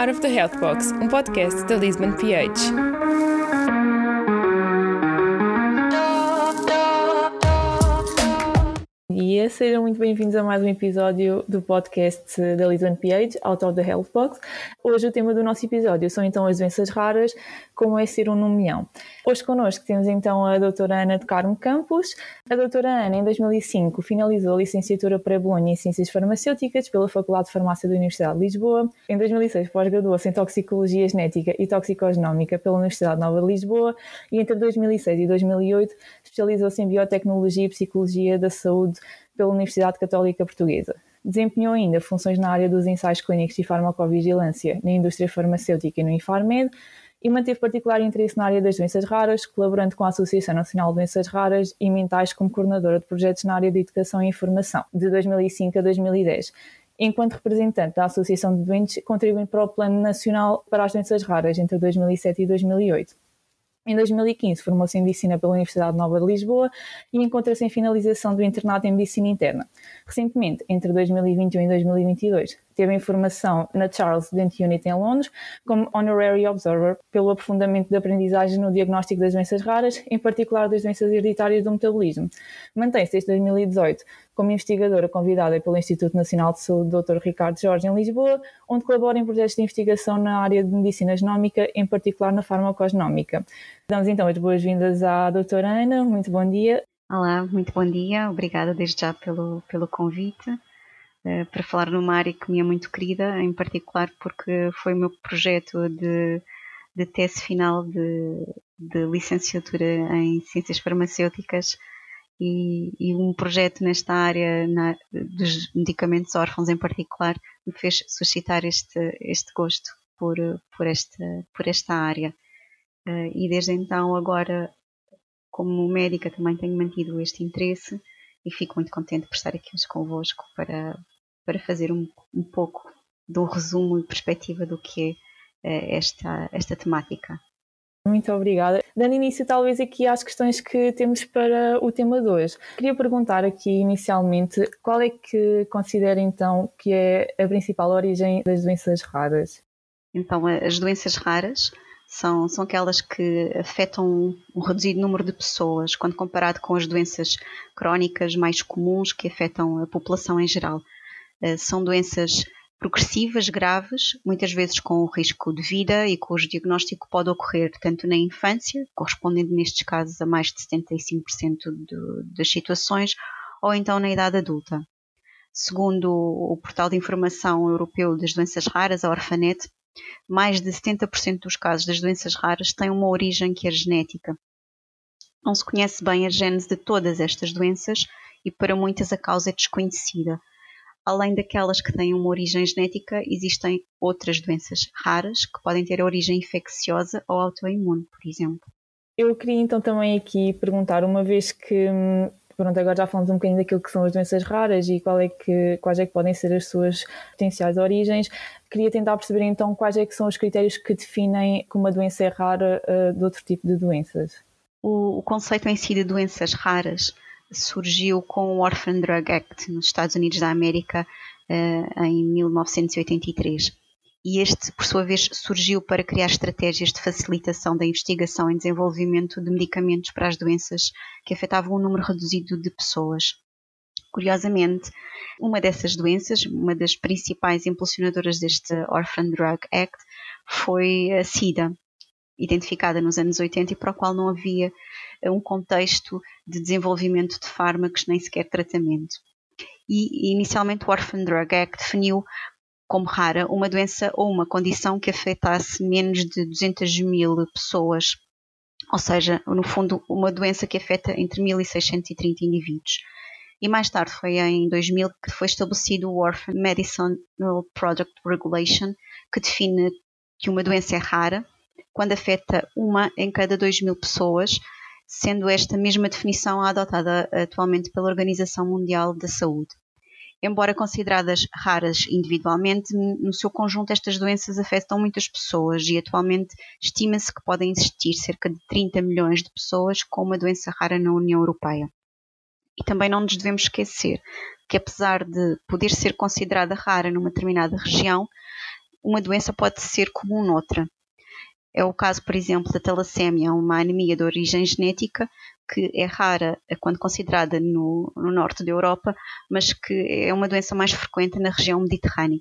Out of the Health Box, um podcast da Lisbon PH. Sejam muito bem-vindos a mais um episódio do podcast da Lisbon PH, of the Health Box. Hoje o tema do nosso episódio são então as doenças raras, como é ser um nomeão. Hoje connosco temos então a doutora Ana de Carmo Campos. A doutora Ana, em 2005, finalizou a licenciatura pré-Bolonha em Ciências Farmacêuticas pela Faculdade de Farmácia da Universidade de Lisboa. Em 2006, pós-graduou-se em Toxicologia Genética e Toxicogenómica pela Universidade Nova de Lisboa e entre 2006 e 2008 especializou-se em Biotecnologia e Psicologia da Saúde pela Universidade Católica Portuguesa. Desempenhou ainda funções na área dos ensaios clínicos e farmacovigilância na indústria farmacêutica e no Infarmed e manteve particular interesse na área das doenças raras, colaborando com a Associação Nacional de Doenças Raras e Mentais como coordenadora de projetos na área de Educação e Informação, de 2005 a 2010. Enquanto representante da Associação de Doentes, contribui para o Plano Nacional para as Doenças Raras entre 2007 e 2008. Em 2015 formou-se em Medicina pela Universidade Nova de Lisboa e encontra-se em finalização do internato em Medicina Interna. Recentemente, entre 2021 e 2022, teve em formação na Charles Dent Unit em Londres como Honorary Observer pelo aprofundamento de aprendizagem no diagnóstico das doenças raras, em particular das doenças hereditárias do metabolismo. Mantém-se desde 2018 como investigadora convidada pelo Instituto Nacional de Saúde Dr. Ricardo Jorge em Lisboa, onde colabora em projetos de investigação na área de medicina genómica, em particular na farmacogenómica. Damos então as boas-vindas à doutora Ana, muito bom dia. Olá, muito bom dia, obrigada desde já pelo, pelo convite. Uh, para falar numa área que me é muito querida, em particular porque foi o meu projeto de, de tese final de, de licenciatura em Ciências Farmacêuticas e, e um projeto nesta área na, dos medicamentos órfãos em particular me fez suscitar este, este gosto por, por, esta, por esta área. Uh, e desde então, agora, como médica, também tenho mantido este interesse e fico muito contente por estar aqui hoje convosco para, para fazer um, um pouco do resumo e perspectiva do que é uh, esta, esta temática. Muito obrigada. Dando início, talvez, aqui às questões que temos para o tema de hoje. Queria perguntar aqui, inicialmente, qual é que considera então que é a principal origem das doenças raras? Então, as doenças raras são, são aquelas que afetam um reduzido número de pessoas, quando comparado com as doenças crónicas mais comuns que afetam a população em geral. Eh, são doenças progressivas, graves, muitas vezes com risco de vida e cujo diagnóstico pode ocorrer tanto na infância, correspondendo nestes casos a mais de 75% de, das situações, ou então na idade adulta. Segundo o Portal de Informação Europeu das Doenças Raras, a Orfanet, mais de 70% dos casos das doenças raras têm uma origem que é genética. Não se conhece bem a gênese de todas estas doenças e para muitas a causa é desconhecida, Além daquelas que têm uma origem genética, existem outras doenças raras que podem ter origem infecciosa ou autoimune, por exemplo. Eu queria então também aqui perguntar, uma vez que pronto, agora já falamos um bocadinho daquilo que são as doenças raras e qual é que, quais é que podem ser as suas potenciais origens. Queria tentar perceber então quais é que são os critérios que definem que uma doença é rara uh, de outro tipo de doenças. O, o, conceito em si de doenças raras surgiu com o Orphan Drug Act nos Estados Unidos da América uh, em 1983. E este, por sua vez, surgiu para criar estratégias de facilitação da investigação e desenvolvimento de medicamentos para as doenças que afetavam um número reduzido de pessoas. Curiosamente, uma dessas doenças, uma das principais impulsionadoras deste Orphan Drug Act, foi a SIDA, identificada nos anos 80 e para o qual não havia eh, um contexto de desenvolvimento de fármacos nem sequer tratamento. E inicialmente o Orphan Drug Act definiu como rara uma doença ou uma condição que afetasse menos de 200 mil pessoas, ou seja, no fundo, uma doença que afeta entre 1.630 indivíduos. E mais tarde foi em 2000 que foi estabelecido o Orphan Medicinal Product Regulation, que define que uma doença é rara quando afeta uma em cada 2 mil pessoas, sendo esta mesma definição adotada atualmente pela Organização Mundial da Saúde. Embora consideradas raras individualmente, no seu conjunto estas doenças afetam muitas pessoas e atualmente estima-se que podem existir cerca de 30 milhões de pessoas com uma doença rara na União Europeia. E também não nos devemos esquecer que, apesar de poder ser considerada rara numa determinada região, uma doença pode ser comum noutra. É o caso, por exemplo, da talassémia, uma anemia de origem genética que é rara quando considerada no, no, norte da Europa, mas que é uma doença mais frequente na região mediterrânea.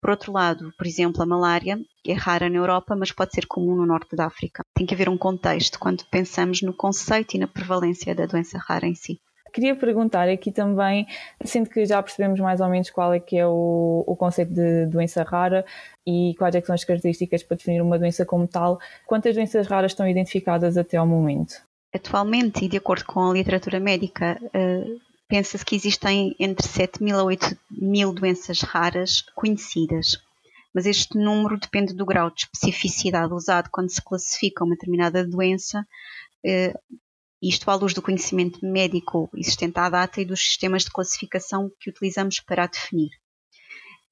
Por outro lado, por exemplo, a malária é rara na Europa, mas pode ser comum no norte da África. Tem que haver um contexto quando pensamos no conceito e na prevalência da doença rara em si. Queria perguntar aqui também, sinto que já percebemos mais ou menos qual é que é o, o conceito de doença rara e quais é são as características para definir uma doença como tal. Quantas doenças raras estão identificadas até ao momento? Atualmente, e de acordo com a literatura médica, uh, pensa-se que existem entre 7 mil a 8 mil doenças raras conhecidas. Mas este número depende do grau de especificidade usado quando se classifica uma determinada doença, uh, isto à luz do conhecimento médico existente à data e dos sistemas de classificação que utilizamos para a definir.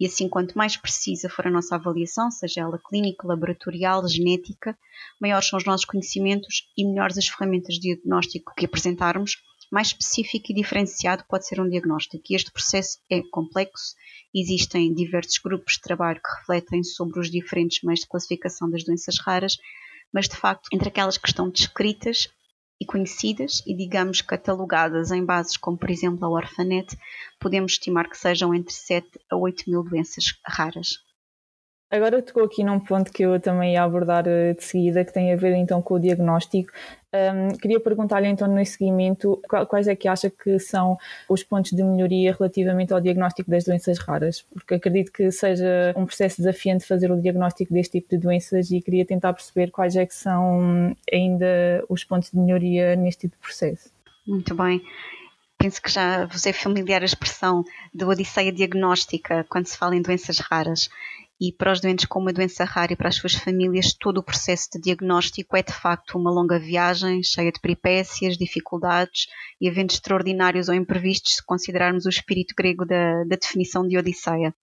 E assim, quanto mais precisa for a nossa avaliação, seja ela clínica, laboratorial, genética, maiores são os nossos conhecimentos e melhores as ferramentas de diagnóstico que apresentarmos, mais específico e diferenciado pode ser um diagnóstico. E este processo é complexo, existem diversos grupos de trabalho que refletem sobre os diferentes meios de classificação das doenças raras, mas de facto, entre aquelas que estão descritas, e conhecidas e, digamos, catalogadas em bases como, por exemplo, a Orphanet, podemos estimar que sejam entre 7 a 8 mil doenças raras. Agora tocou aqui num ponto que eu também ia abordar eh, de seguida, que tem a ver então com o diagnóstico. Um, queria perguntar-lhe então nesse seguimento quais é que acha que são os pontos de melhoria relativamente ao diagnóstico das doenças raras, porque acredito que seja um processo desafiante fazer o diagnóstico deste tipo de doenças e queria tentar perceber quais é que são ainda os pontos de melhoria neste tipo de processo. Muito bem. Penso que já vos é familiar a expressão de odisseia diagnóstica quando se fala em doenças raras e para os doentes com uma doença rara e para as suas famílias, todo o processo de diagnóstico é de facto uma longa viagem, cheia de peripécias, dificuldades e eventos extraordinários ou imprevistos, se considerarmos o espírito grego da, da definição de Odisseia.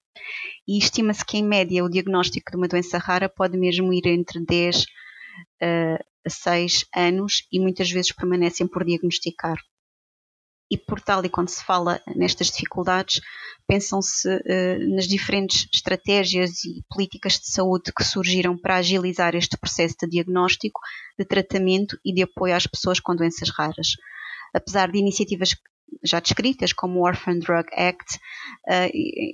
E estima-se que, em média, o diagnóstico de uma doença rara pode mesmo ir entre 10 uh, a 6 anos e muitas vezes permanecem por diagnosticar e por tal e quando se fala nestas dificuldades, pensam-se uh, nas diferentes estratégias e políticas de saúde que surgiram para agilizar este processo de diagnóstico, de tratamento e de apoio às pessoas com doenças raras. Apesar de iniciativas já descritas, como o Orphan Drug Act, uh,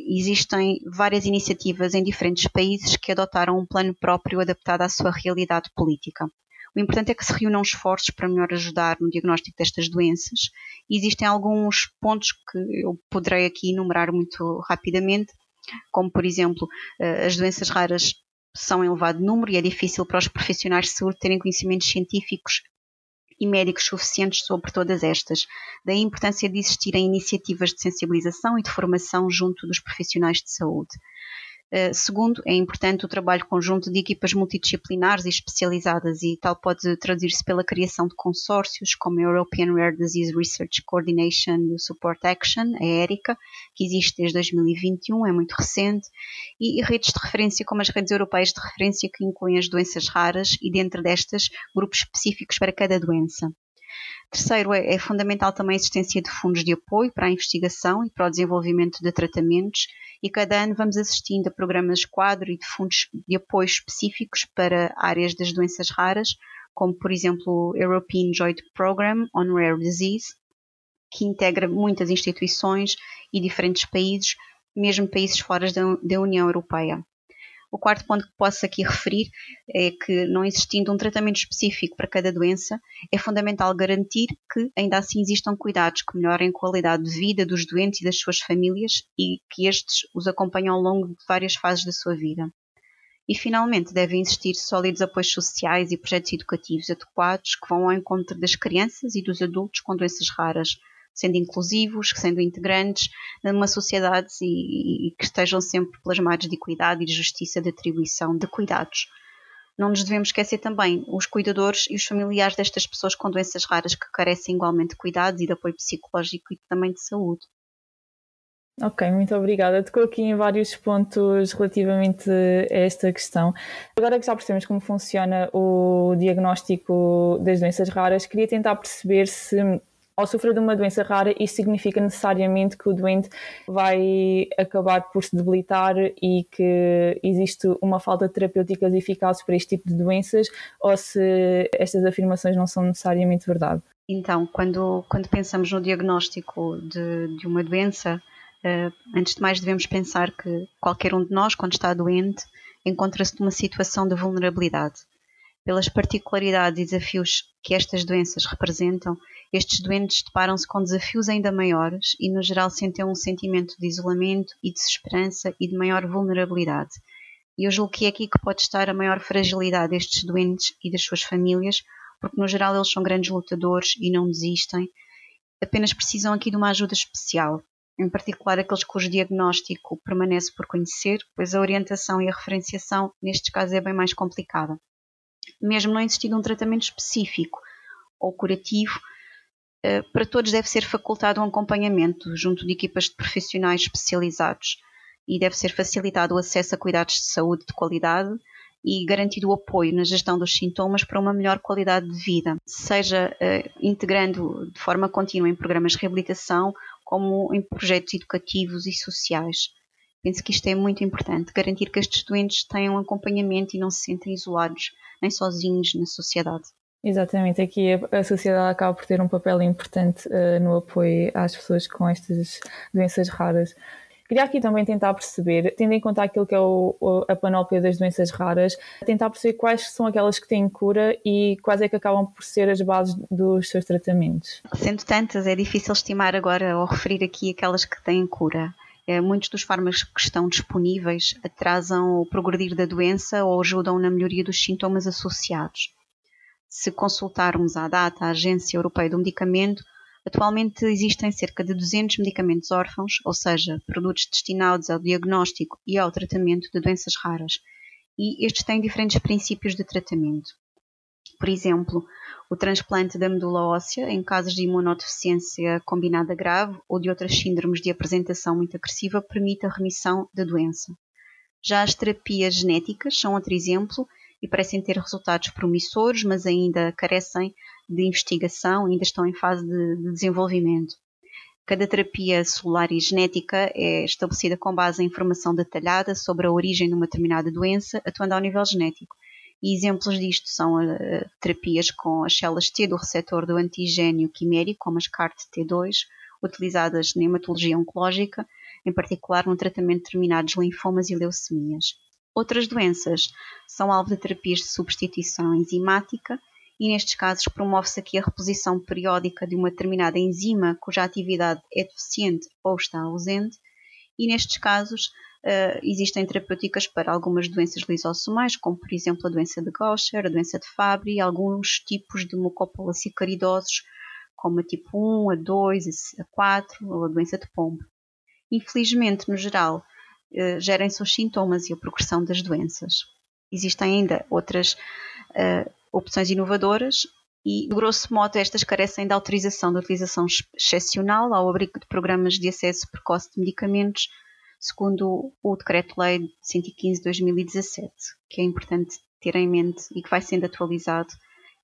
existem várias iniciativas em diferentes países que adotaram um plano próprio adaptado à sua realidade política. O importante é que se reúnam esforços para melhor ajudar no diagnóstico destas doenças. E existem alguns pontos que eu poderei aqui enumerar muito rapidamente, como por exemplo, eh, as doenças raras são em elevado número e é difícil para os profissionais de saúde terem conhecimentos científicos e médicos suficientes sobre todas estas. Daí a importância de existirem iniciativas de sensibilização e de formação junto dos profissionais de saúde. Eh, segundo, é importante o trabalho conjunto de equipas multidisciplinares e especializadas e tal pode traduzir-se pela criação de consórcios como a European Rare Disease Research Coordination Support Action, a ERICA, que existe desde 2021, é muito recente, e redes de referência como as redes europeias de referência que incluem as doenças raras e dentro destas grupos específicos para cada doença. Terceiro, é, é, fundamental também a existência de fundos de apoio para a investigação e para o desenvolvimento de tratamentos e cada ano vamos assistindo a programas quadro e de fundos de apoio específicos para áreas das doenças raras, como por exemplo o European Joint Program on Rare Disease, que integra muitas instituições e diferentes países, mesmo países fora da, da União Europeia. O quarto ponto que posso aqui referir é que, não existindo um tratamento específico para cada doença, é fundamental garantir que ainda assim existam cuidados que melhorem a qualidade de vida dos doentes e das suas famílias e que estes os acompanhem ao longo de várias fases da sua vida. E, finalmente, devem existir sólidos apoios sociais e projetos educativos adequados que vão ao encontro das crianças e dos adultos com doenças raras, sendo inclusivos, sendo integrantes numa sociedade e, e que estejam sempre plasmados de equidade e de justiça de atribuição de cuidados. Não nos devemos esquecer também os cuidadores e os familiares destas pessoas com doenças raras que carecem igualmente de cuidados e de apoio psicológico e também de saúde. Ok, muito obrigada. Tocou aqui em vários pontos relativamente a esta questão. Agora que já percebemos como funciona o diagnóstico das doenças raras, queria tentar perceber se ao sofrer de uma doença rara, isso significa necessariamente que o doente vai acabar por se debilitar e que existe uma falta de terapêuticas eficazes para este tipo de doenças, ou se estas afirmações não são necessariamente verdade? Então, quando, quando pensamos no diagnóstico de, de uma doença, uh, antes de mais devemos pensar que qualquer um de nós, quando está doente, encontra-se numa situação de vulnerabilidade. Pelas particularidades e desafios que estas doenças representam, estes doentes deparam-se com desafios ainda maiores e, no geral, sentem um sentimento de isolamento e desesperança e de maior vulnerabilidade. E eu julgo que é aqui que pode estar a maior fragilidade destes doentes e das suas famílias, porque, no geral, eles são grandes lutadores e não desistem, apenas precisam aqui de uma ajuda especial, em particular aqueles cujo diagnóstico permanece por conhecer, pois a orientação e a referenciação, nestes casos, é bem mais complicada mesmo não existindo um tratamento específico ou curativo, eh, para todos deve ser facultado um acompanhamento junto de equipas de profissionais especializados e deve ser facilitado o acesso a cuidados de saúde de qualidade e garantido o apoio na gestão dos sintomas para uma melhor qualidade de vida, seja uh, integrando de forma contínua em programas de reabilitação como em projetos educativos e sociais. Penso que isto é muito importante, garantir que estes doentes tenham acompanhamento e não se sentem isolados nem sozinhos na sociedade. Exatamente, aqui a, sociedade acaba por ter um papel importante uh, no apoio às pessoas com estas doenças raras. Queria aqui também tentar perceber, tendo em conta aquilo que é o, a panóplia das doenças raras, tentar perceber quais são aquelas que têm cura e quais é que acabam por ser as bases dos seus tratamentos. Sendo tantas, é difícil estimar agora ou referir aqui aquelas que têm cura. É, muitos dos fármacos que estão disponíveis atrasam o progredir da doença ou ajudam na melhoria dos sintomas associados. Se consultarmos à data a Agência Europeia do Medicamento, atualmente existem cerca de 200 medicamentos órfãos, ou seja, produtos destinados ao diagnóstico e ao tratamento de doenças raras, e estes têm diferentes princípios de tratamento. Por exemplo, o transplante da medula óssea em casos de imunodeficiência combinada grave ou de outras síndromes de apresentação muito agressiva permite a remissão da doença. Já as terapias genéticas são outro exemplo e parecem ter resultados promissores, mas ainda carecem de investigação, ainda estão em fase de, de desenvolvimento. Cada terapia celular e genética é estabelecida com base em informação detalhada sobre a origem de uma determinada doença, atuando ao nível genético e exemplos disto são uh, terapias com as células T do receptor do antigênio quimérico, como as CART-T2, utilizadas na hematologia oncológica, em particular no tratamento de determinados linfomas e leucemias. Outras doenças são alvo de terapias de substituição enzimática e nestes casos promove-se aqui a reposição periódica de uma determinada enzima cuja atividade é deficiente ou está ausente e nestes casos Uh, existem terapêuticas para algumas doenças lisossomais, como por exemplo a doença de Gaucher, a doença de Fabry alguns tipos de mucopolassacaridosos, como a tipo 1, a 2, a 4 ou a doença de Pombo. Infelizmente, no geral, uh, gerem-se os sintomas e a progressão das doenças. Existem ainda outras uh, opções inovadoras e, de grosso modo, estas carecem de autorização de utilização excepcional ao abrigo de programas de acesso precoce de medicamentos segundo o Decreto-Lei 115 de 2017, que é importante ter em mente e que vai sendo atualizado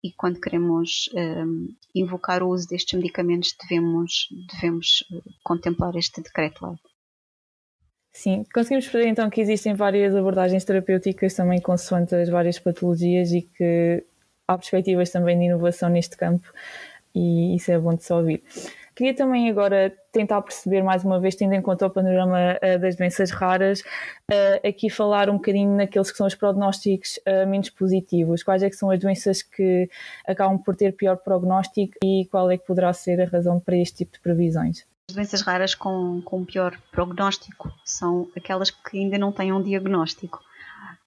e quando queremos um, invocar o uso destes medicamentos devemos, devemos uh, contemplar este decreto-lei. Sim, conseguimos perceber então que existem várias abordagens terapêuticas também consoante as várias patologias e que há perspectivas também de inovação neste campo e isso é bom de se ouvir. Queria também agora tentar perceber mais uma vez, tendo em conta o panorama uh, das doenças raras, uh, aqui falar um bocadinho naqueles que são os prognósticos uh, menos positivos. Quais é que são as doenças que acabam por ter pior prognóstico e qual é que poderá ser a razão para este tipo de previsões? As doenças raras com, com pior prognóstico são aquelas que ainda não têm um diagnóstico.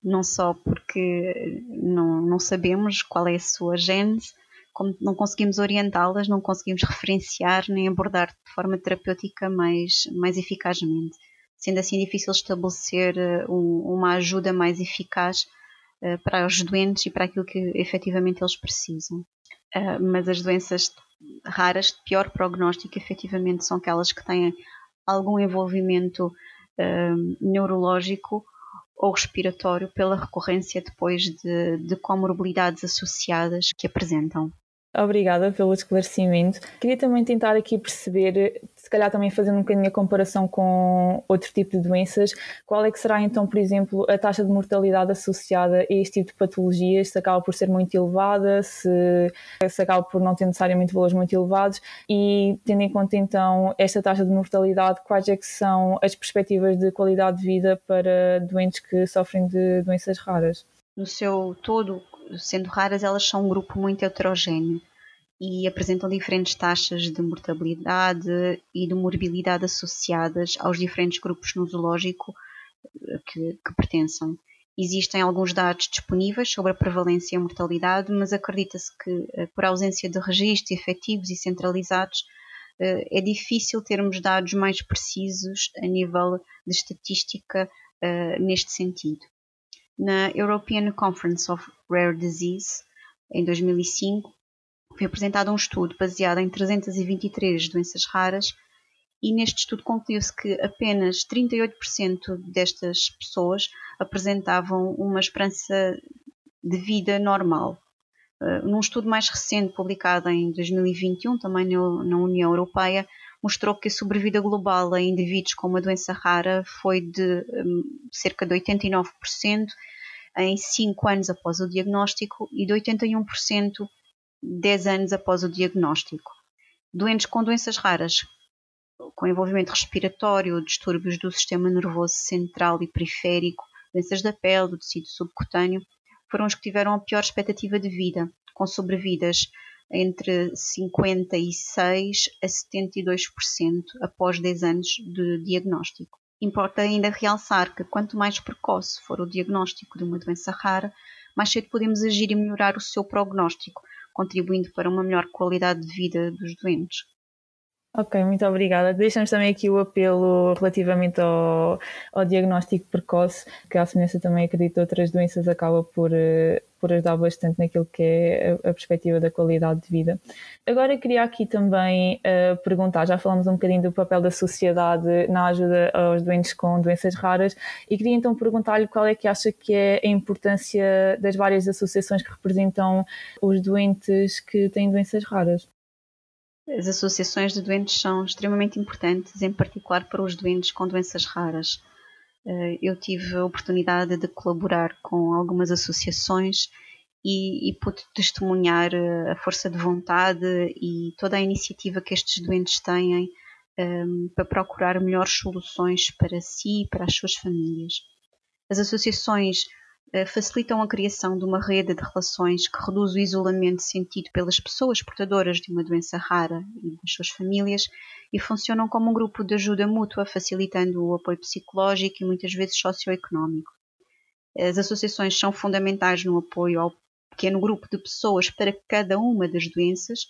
Não só porque não, não sabemos qual é a sua gênese, como não conseguimos orientá-las, não conseguimos referenciar nem abordar de forma terapêutica mais, mais eficazmente. Sendo assim difícil estabelecer um, uma ajuda mais eficaz uh, para os doentes e para aquilo que efetivamente eles precisam. Uh, mas as doenças raras de pior prognóstico efetivamente são aquelas que têm algum envolvimento neurológico ou respiratório pela recorrência depois de, de comorbilidades associadas que apresentam. Obrigada pelo esclarecimento. Queria também tentar aqui perceber, se calhar também fazendo um bocadinho a comparação com outro tipo de doenças, qual é que será então, por exemplo, a taxa de mortalidade associada a este tipo de patologias, se acaba por ser muito elevada, se, se acaba por não ter necessariamente valores muito elevados e tendo em conta então esta taxa de mortalidade, quais é que são as perspectivas de qualidade de vida para doentes que sofrem de doenças raras? No seu todo, sendo raras, elas são um grupo muito heterogéneo e apresentam diferentes taxas de mortalidade e de morbilidade associadas aos diferentes grupos no zoológico eh, que, que pertençam. Existem alguns dados disponíveis sobre a prevalência e a mortalidade, mas acredita-se que, eh, por ausência de registros efetivos e centralizados, eh, é difícil termos dados mais precisos a nível de estatística neste sentido. Na European Conference of Rare Disease, em 2005, foi apresentado um estudo baseado em 323 doenças raras e neste estudo concluiu-se que apenas 38% destas pessoas apresentavam uma esperança de vida normal. Uh, num estudo mais recente, publicado em 2021, também na União Europeia, mostrou que a sobrevida global a indivíduos com uma doença rara foi de um, cerca de 89% em 5 anos após o diagnóstico e de 81% 10 anos após o diagnóstico. Doentes com doenças raras, com envolvimento respiratório, distúrbios do sistema nervoso central e periférico, doenças da pele, do tecido subcutâneo, foram os que tiveram a pior expectativa de vida, com sobrevidas entre 56% a 72% após 10 anos de diagnóstico. Importa ainda realçar que quanto mais precoce for o diagnóstico de uma doença rara, mais cedo podemos agir e melhorar o seu prognóstico, contribuindo para uma melhor qualidade de vida dos doentes. Ok, muito obrigada. Deixamos também aqui o apelo relativamente ao, ao diagnóstico precoce, que à semelhança também acredito outras doenças acaba por, eh, por ajudar bastante naquilo que é a, a perspectiva da qualidade de vida. Agora queria aqui também uh, perguntar, já falamos um bocadinho do papel da sociedade na ajuda aos doentes com doenças raras e queria então perguntar-lhe qual é que acha que é a importância das várias associações que representam os doentes que têm doenças raras. As associações de doentes são extremamente importantes, em particular para os doentes com doenças raras. Eh, eu tive a oportunidade de colaborar com algumas associações e, e pude testemunhar eh, a força de vontade e toda a iniciativa que estes doentes têm um, ehm, para procurar melhores soluções para si e para as suas famílias. As associações facilitam a criação de uma rede de relações que reduz o isolamento sentido pelas pessoas portadoras de uma doença rara e das suas famílias e funcionam como um grupo de ajuda mútua, facilitando o apoio psicológico e muitas vezes socioeconómico. As associações são fundamentais no apoio ao pequeno grupo de pessoas para cada uma das doenças,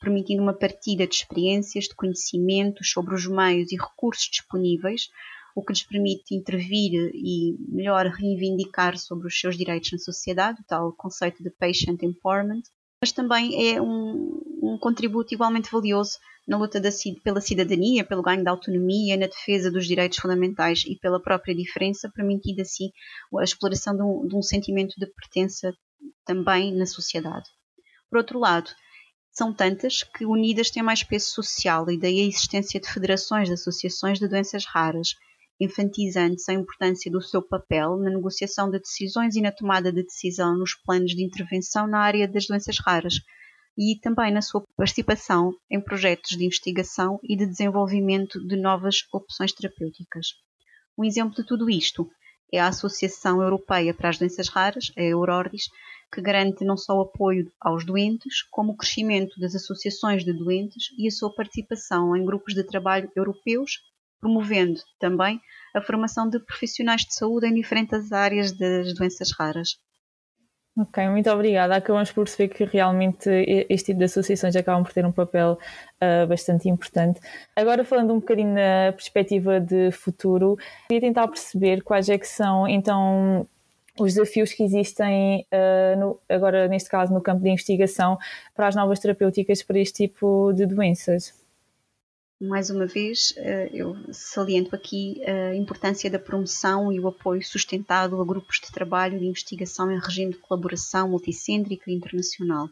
permitindo uma partilha de experiências, de conhecimentos sobre os meios e recursos disponíveis o que lhes permite intervir e melhor reivindicar sobre os seus direitos na sociedade, o tal conceito de patient empowerment, mas também é um, um contributo igualmente valioso na luta da, pela cidadania, pelo ganho da autonomia, na defesa dos direitos fundamentais e pela própria diferença, permitindo assim a exploração de um, de um sentimento de pertença também na sociedade. Por outro lado, são tantas que unidas têm mais peso social e daí a existência de federações de associações de doenças raras, enfatizando-se a importância do seu papel na negociação de decisões e na tomada de decisão nos planos de intervenção na área das doenças raras e também na sua participação em projetos de investigação e de desenvolvimento de novas opções terapêuticas. Um exemplo de tudo isto é a Associação Europeia para as Doenças Raras, a Eurordis, que garante não só o apoio aos doentes, como o crescimento das associações de doentes e a sua participação em grupos de trabalho europeus promovendo também a formação de profissionais de saúde em diferentes áreas das doenças raras. Ok, muito obrigada. Acabamos por perceber que realmente este tipo de associações acabam por ter um papel uh, bastante importante. Agora, falando um bocadinho na perspectiva de futuro, queria tentar perceber quais é que são, então, os desafios que existem uh, no, agora, neste caso, no campo de investigação para as novas terapêuticas para este tipo de doenças. Mais uma vez, eh, eu saliento aqui a importância da promoção e o apoio sustentado a grupos de trabalho de investigação em regime de colaboração multicêntrica e internacional.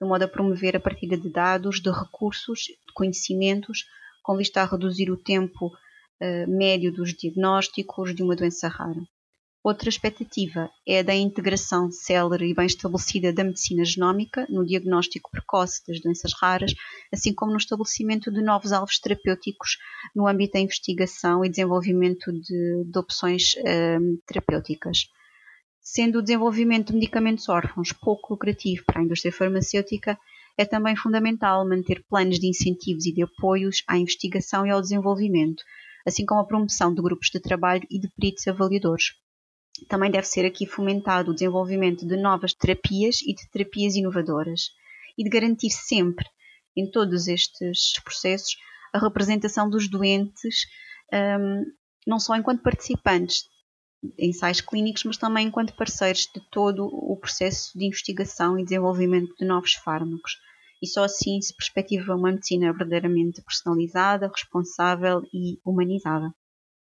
de modo a promover a partilha de dados, de recursos, de conhecimentos, com vista a reduzir o tempo uh, médio dos diagnósticos de uma doença rara. Outra expectativa é a da integração célere e bem estabelecida da medicina genómica no diagnóstico precoce das doenças raras, assim como no estabelecimento de novos alvos terapêuticos no âmbito da investigação e desenvolvimento de, de opções uh, terapêuticas sendo o desenvolvimento de medicamentos órfãos pouco lucrativo para a indústria farmacêutica, é também fundamental manter planos de incentivos e de apoios à investigação e ao desenvolvimento, assim como a promoção de grupos de trabalho e de peritos avaliadores. Também deve ser aqui fomentado o desenvolvimento de novas terapias e de terapias inovadoras, e de garantir sempre, em todos estes processos, a representação dos doentes, um, não só enquanto participantes ensaios clínicos, mas também enquanto parceiros de todo o processo de investigação e desenvolvimento de novos fármacos. E só assim se perspectiva uma medicina verdadeiramente personalizada, responsável e humanizada.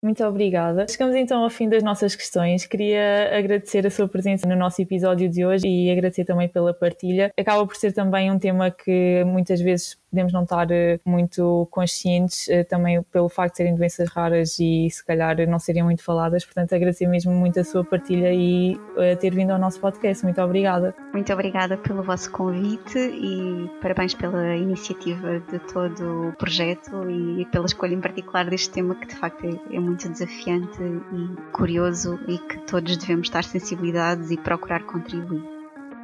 Muito obrigada. Chegamos então ao fim das nossas questões. Queria agradecer a sua presença no nosso episódio de hoje e agradecer também pela partilha. Acaba por ser também um tema que muitas vezes podemos não estar eh, muito conscientes, eh, também pelo facto de serem doenças raras e se calhar não serem muito faladas. Portanto, agradecer mesmo muito a sua partilha e eh, ter vindo ao nosso podcast. Muito obrigada. Muito obrigada pelo vosso convite e parabéns pela iniciativa de todo o projeto e pela escolha em particular deste tema que de facto é, é muito desafiante e curioso e que todos devemos estar sensibilizados e procurar contribuir.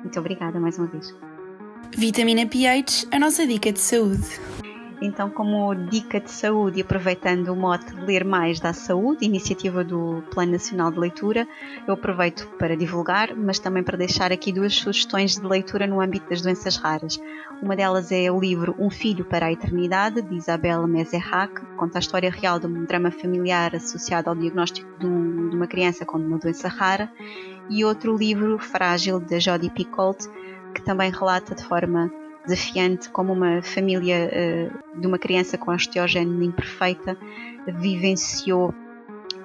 Muito obrigada mais uma vez. Vitamina pH, a nossa dica de saúde. Então, como dica de saúde e aproveitando o mote Ler Mais da Saúde, iniciativa do Plano Nacional de Leitura, eu aproveito para divulgar, mas também para deixar aqui duas sugestões de leitura no âmbito das doenças raras. Uma delas é o livro Um Filho para a Eternidade, de Isabel Meserrac, que conta a história real de um drama familiar associado ao diagnóstico de, de uma criança com uma doença rara, e outro livro, Frágil, de Jodie Picoult, que também relata de forma desafiante como uma família uh, de uma criança com osteogênese imperfeita vivenciou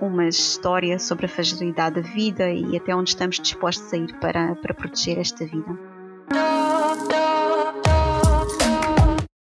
uma história sobre a fragilidade da vida e até onde estamos dispostos a ir para, para proteger esta vida.